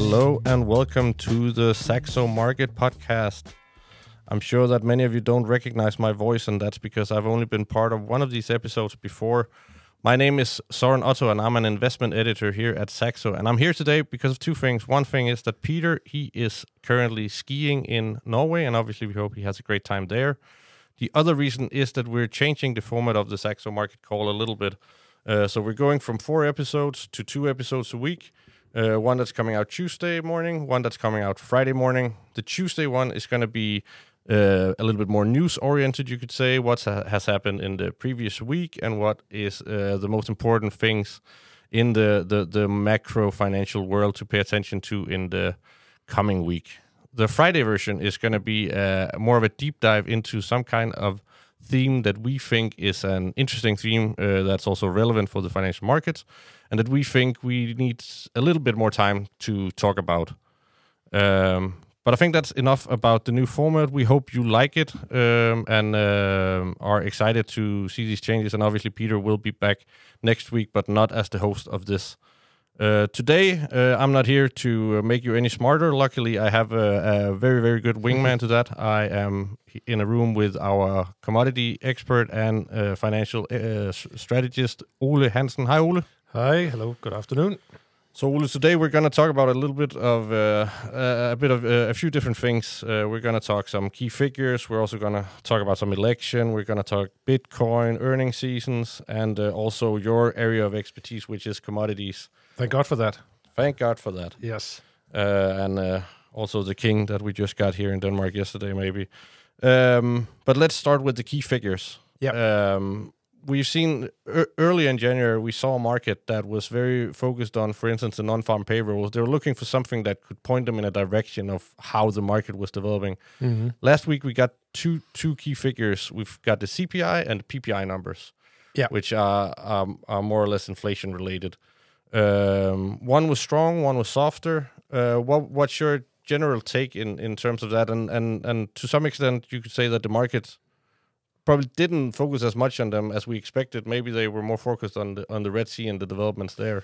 Hello and welcome to the Saxo Market Podcast. I'm sure that many of you don't recognize my voice, and that's because I've only been part of one of these episodes before. My name is Søren Otto, and I'm an investment editor here at Saxo. And I'm here today because of two things. One thing is that Peter, he is currently skiing in Norway, and obviously we hope he has a great time there. The other reason is that we're changing the format of the Saxo Market Call a little bit. Uh, so we're going from four episodes to two episodes a week. Uh, one that's coming out Tuesday morning, one that's coming out Friday morning. The Tuesday one is going to be uh, a little bit more news oriented, you could say, what ha- has happened in the previous week and what is uh, the most important things in the, the, the macro financial world to pay attention to in the coming week. The Friday version is going to be uh, more of a deep dive into some kind of theme that we think is an interesting theme uh, that's also relevant for the financial markets and that we think we need a little bit more time to talk about. Um, but I think that's enough about the new format. We hope you like it um, and um are excited to see these changes. And obviously, Peter will be back next week, but not as the host of this. Uh, today, uh, I'm not here to uh, make you any smarter. Luckily, I have a, a very, very good wingman to that. I am in a room with our commodity expert and uh, financial uh, strategist, Ole Hansen. Hi, Ole. Hi, hello, good afternoon. So, Ole, today we're going to talk about a little bit of uh, a bit of uh, a few different things. Uh, we're going to talk some key figures. We're also going to talk about some election. We're going to talk Bitcoin earning seasons and uh, also your area of expertise, which is commodities. Thank God for that. Thank God for that. Yes. Uh, and uh, also the king that we just got here in Denmark yesterday, maybe. Um, but let's start with the key figures. Yeah. Um, we've seen e- early in January, we saw a market that was very focused on, for instance, the non farm payrolls. They were looking for something that could point them in a direction of how the market was developing. Mm-hmm. Last week, we got two two key figures. We've got the CPI and the PPI numbers, Yeah. which are, um, are more or less inflation related. Um, one was strong, one was softer. Uh, what what's your general take in, in terms of that? And, and and to some extent, you could say that the market probably didn't focus as much on them as we expected. Maybe they were more focused on the on the Red Sea and the developments there.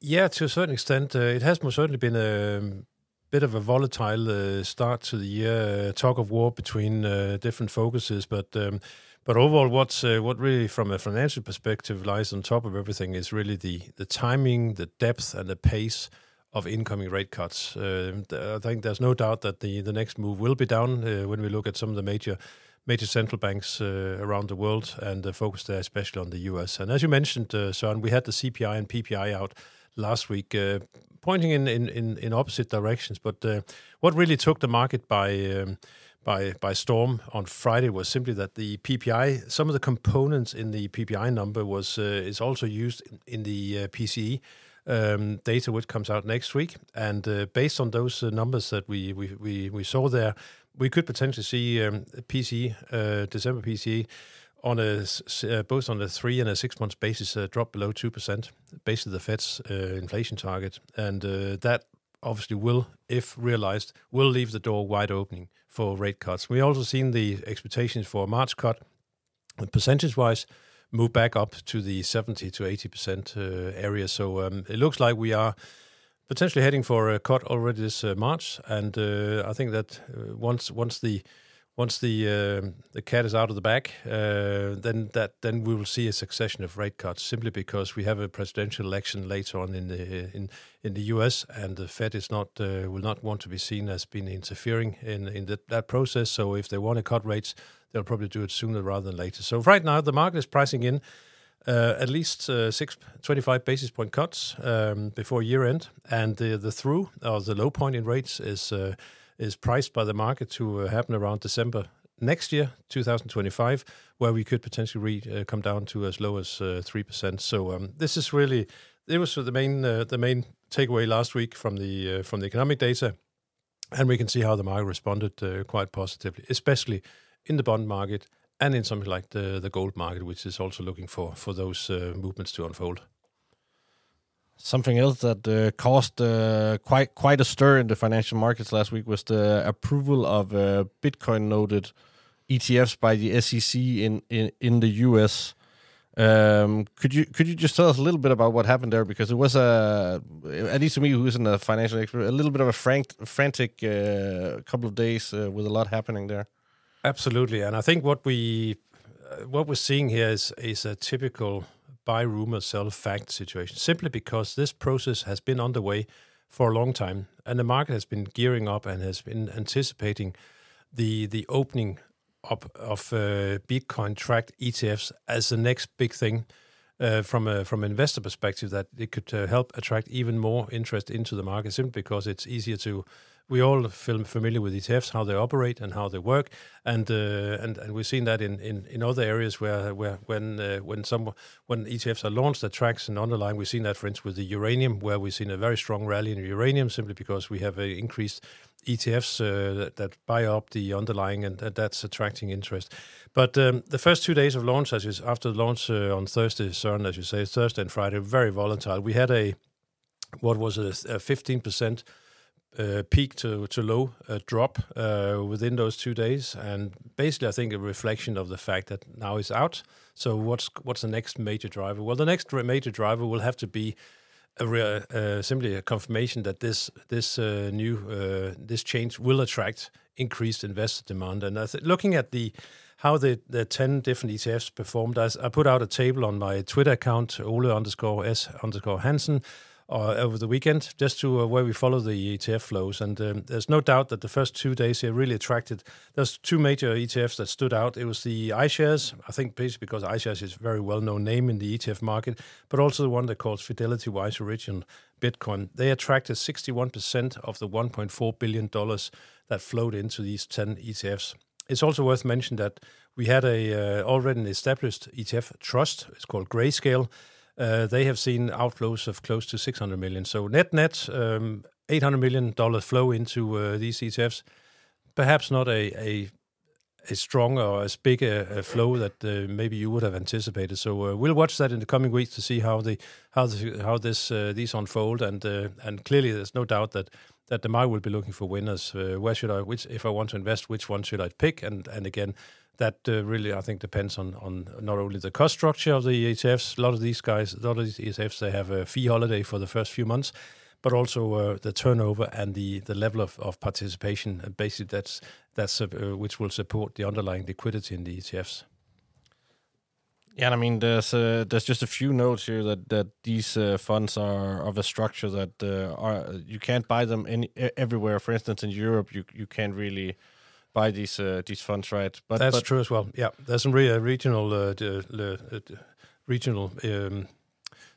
Yeah, to a certain extent, uh, it has most certainly been a bit of a volatile uh, start to the year. Uh, talk of war between uh, different focuses, but um, but overall, what's uh, what really, from a financial perspective, lies on top of everything is really the the timing, the depth, and the pace of incoming rate cuts. Th- I think there's no doubt that the the next move will be down uh, when we look at some of the major major central banks uh, around the world, and uh, focus there especially on the U.S. And as you mentioned, uh, Søren, we had the CPI and PPI out last week, uh, pointing in, in, in, in opposite directions. But uh, what really took the market by um, by by storm on Friday was simply that the PPI, some of the components in the PPI number was uh, is also used in, the uh, PCE um, data, which comes out next week. And uh, based on those uh, numbers that we, we we we saw there, we could potentially see um, PCE uh, December PCE on a uh, both on a three and a six months basis drop below two percent, basically the Fed's inflation target, and that obviously will, if realized, will leave the door wide opening for rate cuts. We also seen the expectations for a March cut, percentage wise, move back up to the seventy to eighty percent uh, area. So um, it looks like we are potentially heading for a cut already this uh, March, and uh, I think that uh, once once the once the uh, the cat is out of the bag, uh, then that then we will see a succession of rate cuts. Simply because we have a presidential election later on in the in in the U.S. and the Fed is not uh, will not want to be seen as being interfering in in that that process. So if they want to cut rates, they'll probably do it sooner rather than later. So right now the market is pricing in. Uh, at least uh, six, 25 basis point cuts um, before year end, and the the through or the low point in rates is uh, is priced by the market to uh, happen around December next year, 2025, where we could potentially re- uh, come down to as low as uh, three percent. So um, this is really it was the main uh, the main takeaway last week from the uh, from the economic data, and we can see how the market responded uh, quite positively, especially in the bond market and in something like the the gold market, which is also looking for for those uh, movements to unfold. Something else that uh, caused uh, quite quite a stir in the financial markets last week was the approval of uh, Bitcoin noted ETFs by the SEC in in, in the US. Um, could you could you just tell us a little bit about what happened there? Because it was a, at least to me, who isn't a financial expert, a little bit of a frank, frantic uh, couple of days uh, with a lot happening there. Absolutely, and I think what we uh, what we're seeing here is is a typical buy rumor, sell fact situation. Simply because this process has been underway for a long time, and the market has been gearing up and has been anticipating the the opening up of uh, Bitcoin tracked ETFs as the next big thing. Uh, from a from an investor perspective, that it could uh, help attract even more interest into the market, simply because it's easier to we all feel familiar with ETFs, how they operate and how they work, and uh, and and we've seen that in, in, in other areas where where when uh, when some when ETFs are launched that tracks an underlying. We've seen that, for instance, with the uranium, where we've seen a very strong rally in uranium simply because we have a increased ETFs uh, that, that, buy up the underlying, and that's attracting interest. But um, the first two days of launch, as is, after the launch uh, on Thursday, Søren, as you say, Thursday and Friday, very volatile. We had a what was it a fifteen percent uh, peak to, to low uh, drop uh, within those two days, and basically, I think a reflection of the fact that now it's out. So, what's what's the next major driver? Well, the next major driver will have to be a uh, simply a confirmation that this this uh, new uh, this change will attract increased investor demand. And looking at the how the, the 10 different ETFs performed, I, I put out a table on my Twitter account, Ole underscore S underscore Hansen, uh, over the weekend, just to uh, where we follow the ETF flows. And um, there's no doubt that the first two days here really attracted. There's two major ETFs that stood out. It was the iShares, I think basically because iShares is a very well-known name in the ETF market, but also the one that calls Fidelity Wise Origin Bitcoin. They attracted 61% of the 1.4 billion dollars that flowed into these 10 ETFs. It's also worth mentioning that we had a uh, already established ETF trust. It's called Grayscale they have seen outflows of close to 600 million. So net net, um, 800 million dollar flow into uh, these ETFs. Perhaps not a a, a strong or as big a, a flow that uh, maybe you would have anticipated. So uh, we'll watch that in the coming weeks to see how the how the, how this uh, these unfold. And uh, and clearly, there's no doubt that that the market will be looking for winners. where should I? Which if I want to invest, which one should I pick? And and again that uh, really I think depends on on not only the cost structure of the ETFs. A lot of these guys, a lot of these ETFs, they have a fee holiday for the first few months, but also uh, the turnover and the the level of, of participation. And basically, that's that's uh, which will support the underlying liquidity in the ETFs. Yeah, I mean, there's uh, there's just a few notes here that that these uh, funds are of a structure that uh, are you can't buy them any everywhere. For instance, in Europe, you you can't really buy these uh, these funds, right? But that's but true as well. Yeah, there's some re- uh, regional uh, uh regional um,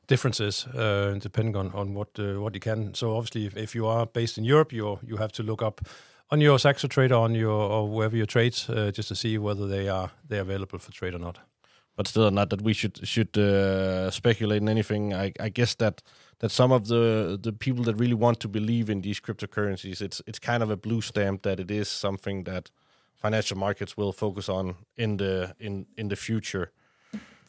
differences uh, depending on on what uh, what you can. So obviously, if, if, you are based in Europe, you you have to look up on your Saxo trader on your or wherever you trade just to see whether they are they are available for trade or not. But still, not that we should should uh, speculate in anything. I, I guess that that some of the the people that really want to believe in these cryptocurrencies, it's it's kind of a blue stamp that it is something that financial markets will focus on in the in in the future.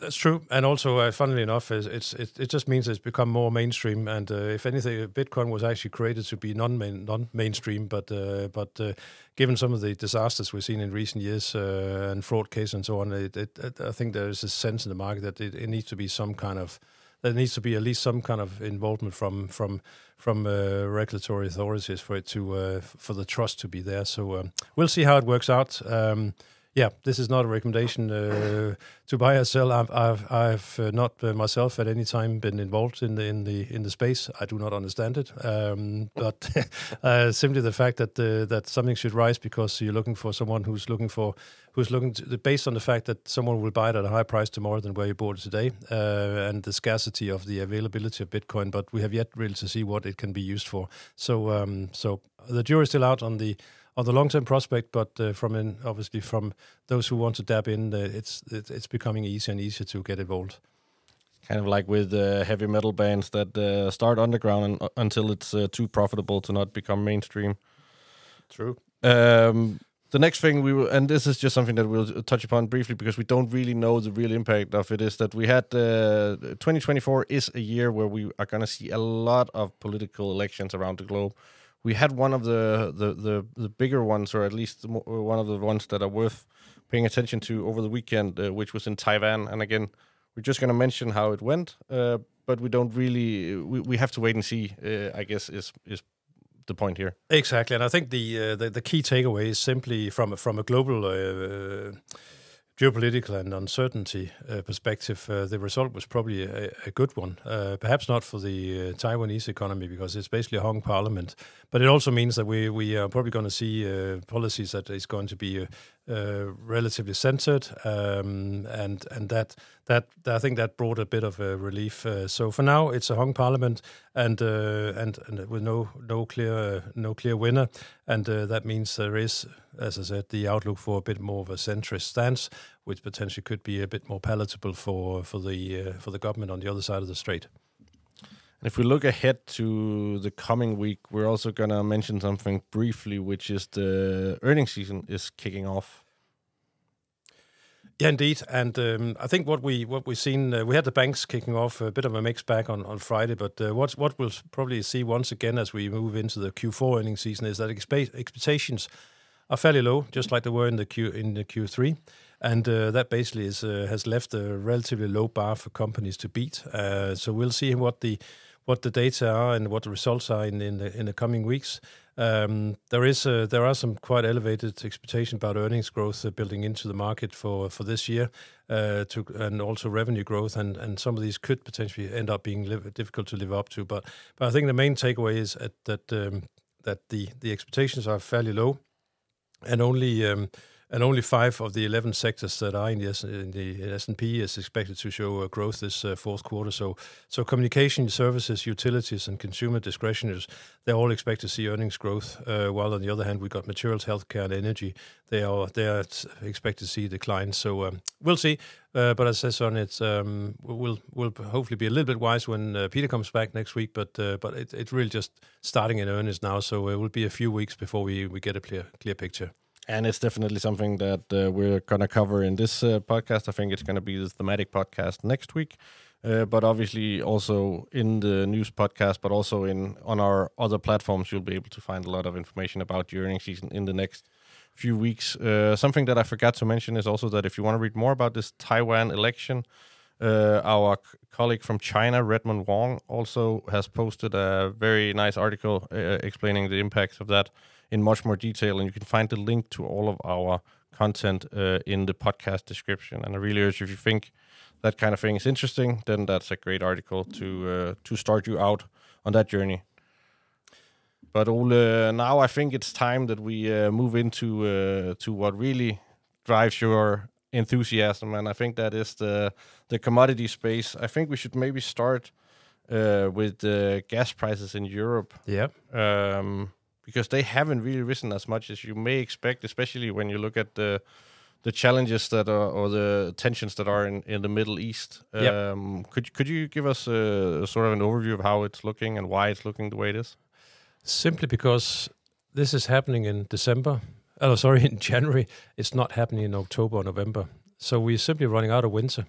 That's true, and also, uh, funnily enough, it's, it, it just means it's become more mainstream. And uh, if anything, Bitcoin was actually created to be non-main, non-mainstream. But uh, but uh, given some of the disasters we've seen in recent years uh, and fraud cases and so on, it, it, I think there is a sense in the market that it, needs to be some kind of there needs to be at least some kind of involvement from from from uh, regulatory authorities for it to uh, for the trust to be there. So um, we'll see how it works out. Um, yeah, this is not a recommendation uh, to buy or sell. I've I've, I've uh, not uh, myself at any time been involved in the in the in the space. I do not understand it, um, but uh, simply the fact that uh, that something should rise because you're looking for someone who's looking for who's looking to, based on the fact that someone will buy it at a higher price tomorrow than where you bought it today, uh, and the scarcity of the availability of Bitcoin. But we have yet really to see what it can be used for. So um, so the jury's still out on the on the long term prospect, but uh, from in, obviously from those who want to dab in, uh, it's it's becoming easier and easier to get involved. Kind of like with uh, heavy metal bands that uh, start underground and, uh, until it's uh, too profitable to not become mainstream. True. Um, the next thing we will, and this is just something that we'll touch upon briefly because we don't really know the real impact of it, is that we had 2024 is a year where we are going to see a lot of political elections around the globe we had one of the, the, the, the bigger ones, or at least one of the ones that are worth paying attention to over the weekend, uh, which was in Taiwan. And again, we're just going to mention how it went, uh, but we don't really. We, we have to wait and see. Uh, I guess is is the point here. Exactly, and I think the uh, the, the, key takeaway is simply from from a global uh, geopolitical and uncertainty uh, perspective, uh, the result was probably a, a good one. Uh, perhaps not for the uh, Taiwanese economy because it's basically a hung parliament, but it also means that we we are probably going to see uh, policies that is going to be uh, relatively centered, um, and and that that I think that brought a bit of a relief. so for now, it's a hung parliament, and and, and with no no clear no clear winner, and that means there is as I said, the outlook for a bit more of a centrist stance, which potentially could be a bit more palatable for for the uh, for the government on the other side of the strait. And if we look ahead to the coming week, we're also going to mention something briefly, which is the earnings season is kicking off. Yeah, indeed, and um, I think what we what we've seen, uh, we had the banks kicking off a bit of a mix back on, on Friday, but uh, what what we'll probably see once again as we move into the Q4 earnings season is that expectations are fairly low, just like they were in the Q in the Q3, and uh, that basically is uh, has left a relatively low bar for companies to beat. Uh, so we'll see what the what the data are and what the results are in in the, in the coming weeks. Um, there is uh, there are some quite elevated expectations about earnings growth uh, building into the market for for this year, uh, to and also revenue growth, and and some of these could potentially end up being live, difficult to live up to. But but I think the main takeaway is at, that um, that the the expectations are fairly low and only um, and only five of the 11 sectors that are in the, S- in the S&P is expected to show uh, growth this uh, fourth quarter. So, so communication services, utilities, and consumer discretionaries, they all expect to see earnings growth. Uh, while on the other hand, we've got materials, healthcare, and energy. They are they are expected to see decline. So um, we'll see. Uh, but as I said, on it, um, we'll we'll hopefully be a little bit wise when uh, Peter comes back next week. But uh, but it, it's really just starting in earnest now. So it will be a few weeks before we, we get a clear clear picture and it's definitely something that uh, we're going to cover in this uh, podcast. I think it's going to be the thematic podcast next week, uh, but obviously also in the news podcast, but also in on our other platforms, you'll be able to find a lot of information about the earnings season in the next few weeks. Uh, something that I forgot to mention is also that if you want to read more about this Taiwan election. Uh, our colleague from China, Redmond Wong, also has posted a very nice article uh, explaining the impacts of that in much more detail. And you can find the link to all of our content uh, in the podcast description. And I really urge if you think that kind of thing is interesting, then that's a great article to uh, to start you out on that journey. But Ole, now I think it's time that we uh, move into uh, to what really drives your enthusiasm, and I think that is the the commodity space. I think we should maybe start uh, with the gas prices in Europe. Yeah. Um, because they haven't really risen as much as you may expect, especially when you look at the the challenges that are or the tensions that are in, in the Middle East. Yep. Um, could could you give us a, a, sort of an overview of how it's looking and why it's looking the way it is? Simply because this is happening in December. Oh, sorry, in January. It's not happening in October or November. So we're simply running out of winter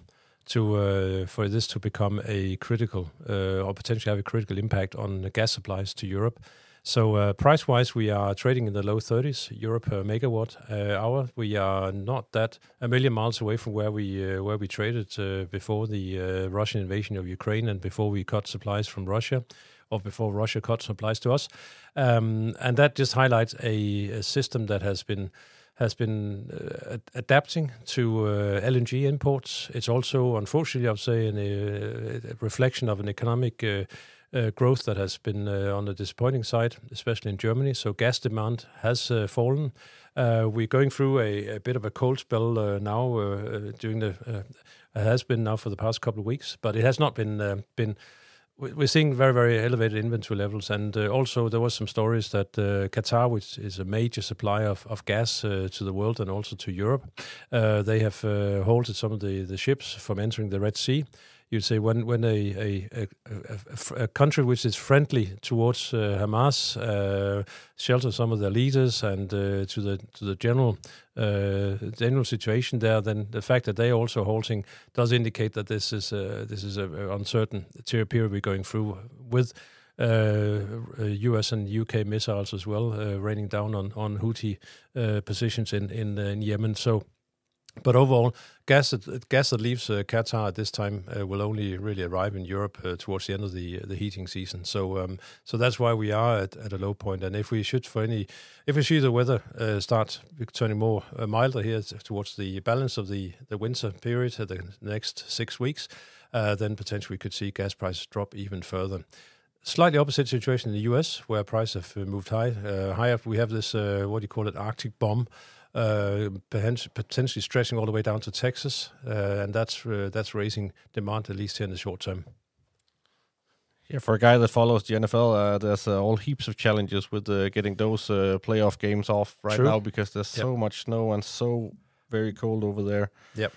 to uh, for this to become a critical uh, or potentially have a critical impact on the gas supplies to Europe. So uh, price-wise, we are trading in the low 30s euro per megawatt uh, hour. We are not that a million miles away from where we uh, where we traded before the Russian invasion of Ukraine and before we cut supplies from Russia, or before Russia cut supplies to us. Um, and that just highlights a, a, system that has been has been uh, adapting to uh, LNG imports. It's also, unfortunately, I would say, an, a, a reflection of an economic uh, growth that has been uh, on the disappointing side, especially in Germany. So gas demand has uh, fallen. we're going through a, a, bit of a cold spell now during the has been now for the past couple of weeks, but it has not been been we're seeing very, very elevated inventory levels. And uh, also, there was some stories that uh, Qatar, which is a major supplier of, of gas uh, to the world and also to Europe, they have halted some of the, the ships from entering the Red Sea you'd say when when a a, a, a, a country which is friendly towards uh, Hamas uh, shelters some of their leaders and uh, to the to the general uh, general situation there, then the fact that they are also halting does indicate that this is a, this is a, uncertain period we're going through with. U.S. Uh, and U.K. missiles as well, uh, raining down on on Houthi positions in in, in Yemen. So But overall, gas that, gas that leaves uh, Qatar at this time uh, will only really arrive in Europe uh, towards the end of the the heating season. So um, so that's why we are at, at a low point. And if we should for any, if we see the weather start turning more milder here towards the balance of the the winter period, the next six weeks, then potentially we could see gas prices drop even further slightly opposite situation in the U.S., where prices have moved high. Uh, high up, we have this uh, what do you call it, Arctic bomb, uh, potentially stretching all the way down to Texas, uh, and that's uh, that's raising demand at least here in the short term. Yeah, for a guy that follows the NFL, uh, there's all heaps of challenges with getting those playoff games off right True. now because there's yep. so much snow and so very cold over there. Yep.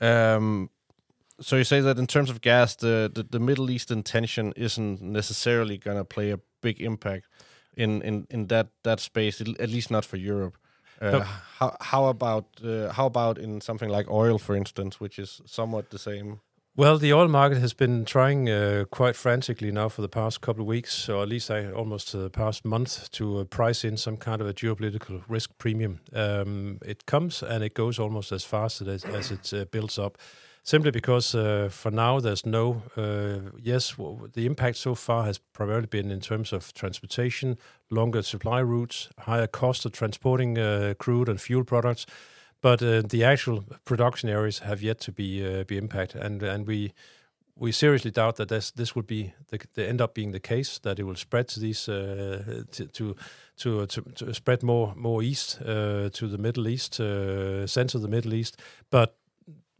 Um, so you say that in terms of gas, the, the, the Middle Eastern tension isn't necessarily going to play a big impact in, in, in that, that space, at least not for Europe. Uh, how how about uh, how about in something like oil, for instance, which is somewhat the same? Well, the oil market has been trying uh, quite frantically now for the past couple of weeks, or at least I, almost the past month, to uh, price in some kind of a geopolitical risk premium. Um, it comes and it goes almost as fast as, as it uh, builds up simply because uh, for now there's no uh, yes the impact so far has primarily been in terms of transportation longer supply routes higher cost of transporting uh, crude and fuel products but uh, the actual production areas have yet to be uh, be impacted. And and we we seriously doubt that this this would be the, the end up being the case that it will spread to these uh, to, to to, to, spread more more east to the Middle East, center of the Middle East, but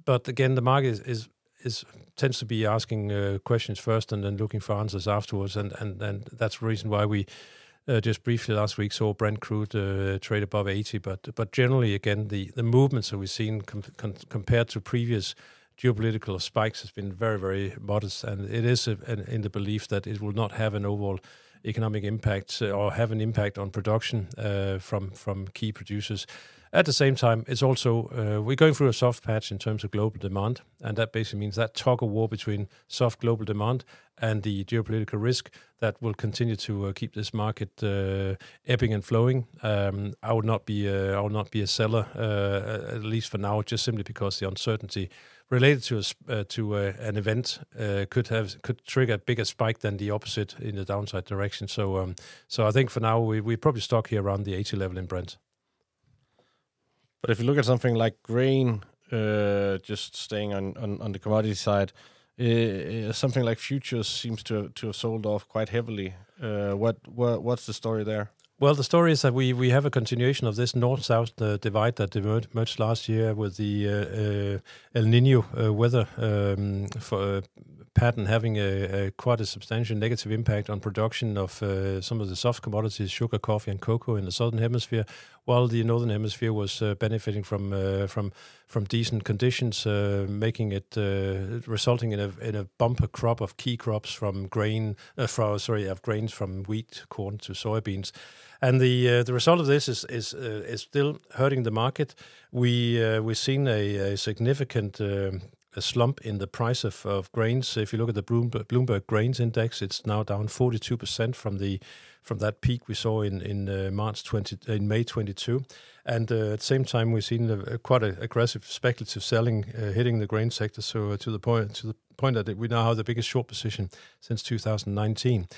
but again, the market is, is, is tends to be asking uh, questions first and then looking for answers afterwards, and and, and that's the reason why we. Uh, just briefly last week saw Brent crude uh, trade above 80, but but generally again the, the movements that we've seen com- com- compared to previous geopolitical spikes has been very very modest, and it is a, an, in the belief that it will not have an overall economic impact uh, or have an impact on production uh, from from key producers. At the same time, it's also uh, we're going through a soft patch in terms of global demand, and that basically means that tug of war between soft global demand and the geopolitical risk that will continue to uh, keep this market uh, ebbing and flowing. Um, I would not be uh, I would not be a seller uh, at least for now, just simply because the uncertainty related to a, uh, to an event could have could trigger a bigger spike than the opposite in the downside direction. So um, so I think for now we we probably stock here around the 80 level in Brent. But if you look at something like grain, uh, just staying on, on, on the commodity side, uh, something like futures seems to to have sold off quite heavily. Uh, what what what's the story there? Well, the story is that we, we have a continuation of this north-south uh, divide that emerged last year with the uh, uh, El Nino uh, weather um, for, pattern having a, a, quite a substantial negative impact on production of uh, some of the soft commodities, sugar, coffee, and cocoa in the southern hemisphere, while the northern hemisphere was uh, benefiting from uh, from from decent conditions, uh, making it uh, resulting in a in a bumper crop of key crops from grain, uh, from sorry, of grains from wheat, corn to soybeans. And the the result of this is is is still hurting the market. We we've seen a, a significant a slump in the price of, of grains. If you look at the Bloomberg, Bloomberg Grains Index, it's now down 42% from the from that peak we saw in in uh, March 20 in May 22. And uh, at the same time, we've seen a, a quite a aggressive speculative selling uh, hitting the grain sector. So uh, to the point to the point that we now have the biggest short position since 2019.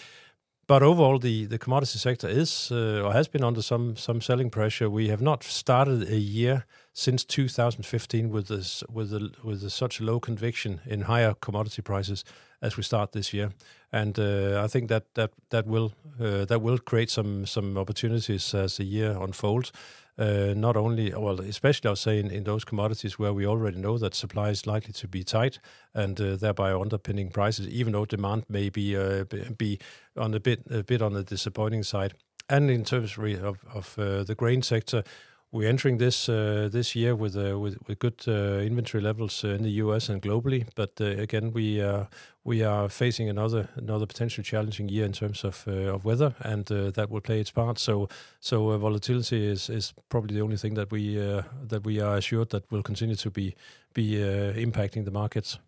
But overall, the, the commodity sector is uh, or has been under some some selling pressure. We have not started a year since 2015 with this with a, with a, such low conviction in higher commodity prices as we start this year, and uh, I think that that that will uh, that will create some some opportunities as the year unfolds. Uh, not only, well, especially I'll say in, those commodities where we already know that supply is likely to be tight and uh, thereby underpinning prices, even though demand may be uh, be on a bit a bit on the disappointing side. And in terms of, of the grain sector, we're entering this uh, this year with uh, with, with good uh, inventory levels uh, in the U.S. and globally, but uh, again we uh, we are facing another another potential challenging year in terms of of weather, and that will play its part. So so volatility is is probably the only thing that we that we are assured that will continue to be be impacting the markets.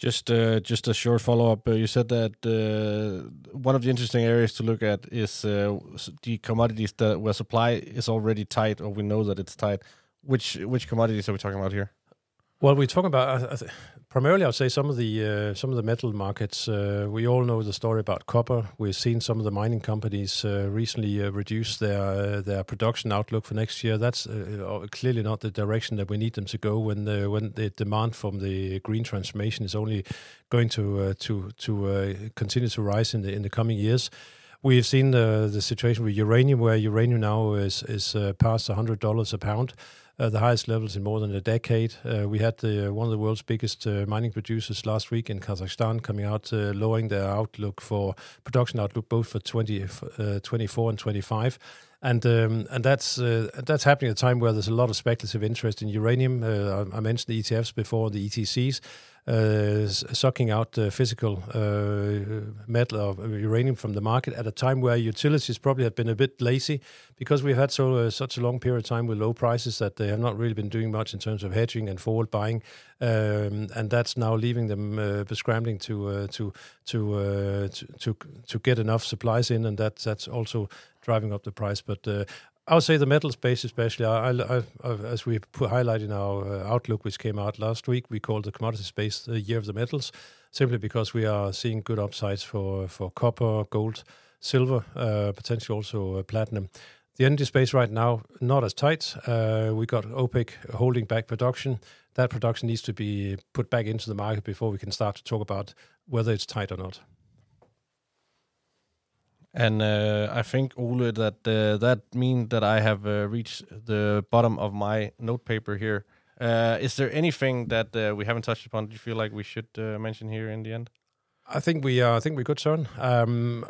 Just uh, just a short follow up. Uh, you said that uh, one of the interesting areas to look at is uh, the commodities that where supply is already tight, or we know that it's tight. which which commodities are we talking about here? Well, we talk about primarily, I would say some of the uh, some of the metal markets. Uh, we all know the story about copper. We've seen some of the mining companies uh, recently uh, reduce their uh, their production outlook for next year. That's clearly not the direction that we need them to go when the, when the demand from the green transformation is only going to to to continue to rise in the in the coming years. We've seen the the situation with uranium, where uranium now is is past hundred dollars a pound uh, the highest levels in more than a decade. Uh, we had the, one of the world's biggest uh, mining producers last week in Kazakhstan coming out uh, lowering their outlook for production outlook both for 20, uh, 24 and 25. And um, and that's uh, that's happening at a time where there's a lot of speculative interest in uranium. I, I mentioned the ETFs before, the ETCs. Uh, sucking out the physical uh, metal of uranium from the market at a time where utilities probably have been a bit lazy because we've had so uh, such a long period of time with low prices that they have not really been doing much in terms of hedging and forward buying, um, and that's now leaving them uh, scrambling to uh, to to, uh, to to to get enough supplies in, and that that's also driving up the price. But I would say the metal space, especially, I, I, I, as we put, highlight in our uh, outlook, which came out last week, we called the commodity space the year of the metals, simply because we are seeing good upsides for for copper, gold, silver, uh, potentially also uh, platinum. The energy space right now not as tight. Uh, we got OPEC holding back production. That production needs to be put back into the market before we can start to talk about whether it's tight or not. And uh, I think Ole that uh, that means that I have uh, reached the bottom of my note paper here. Uh, is there anything that uh, we haven't touched upon? Do you feel like we should uh, mention here in the end? I think we are. I think we're good, Søren. Um,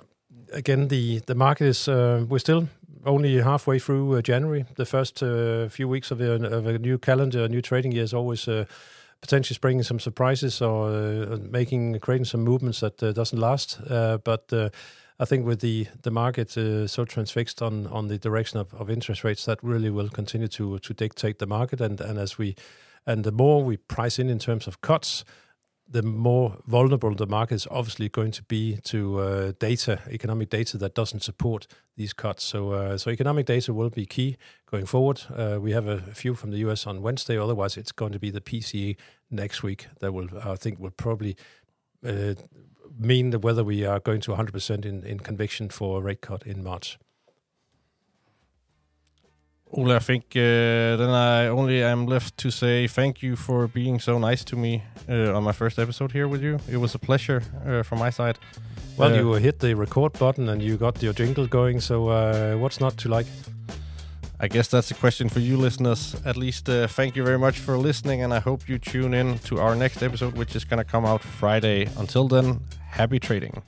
again, the the market is. we're still only halfway through January. The first few weeks of a, of a, new calendar, a new trading year is always potentially bringing some surprises or uh, making creating some movements that uh, doesn't last. Uh, but I think with the the market uh, so transfixed on on the direction of, of interest rates, that really will continue to to dictate the market. And and as we and the more we price in in terms of cuts, the more vulnerable the market is obviously going to be to uh, data, economic data that doesn't support these cuts. So, uh, so economic data will be key going forward. Uh, we have a few from the US on Wednesday. Otherwise, it's going to be the PCE next week that will, I think, will probably uh, mean whether we are going to 100% in, in conviction for a rate cut in March. Ole, I think uh, then I only am left to say thank you for being so nice to me uh, on my first episode here with you. It was a pleasure uh, from my side. Well, you uh, hit the record button and you got your jingle going, so uh, what's not to like? I guess that's a question for you listeners. At least uh, thank you very much for listening, and I hope you tune in to our next episode, which is going to come out Friday. Until then, happy trading.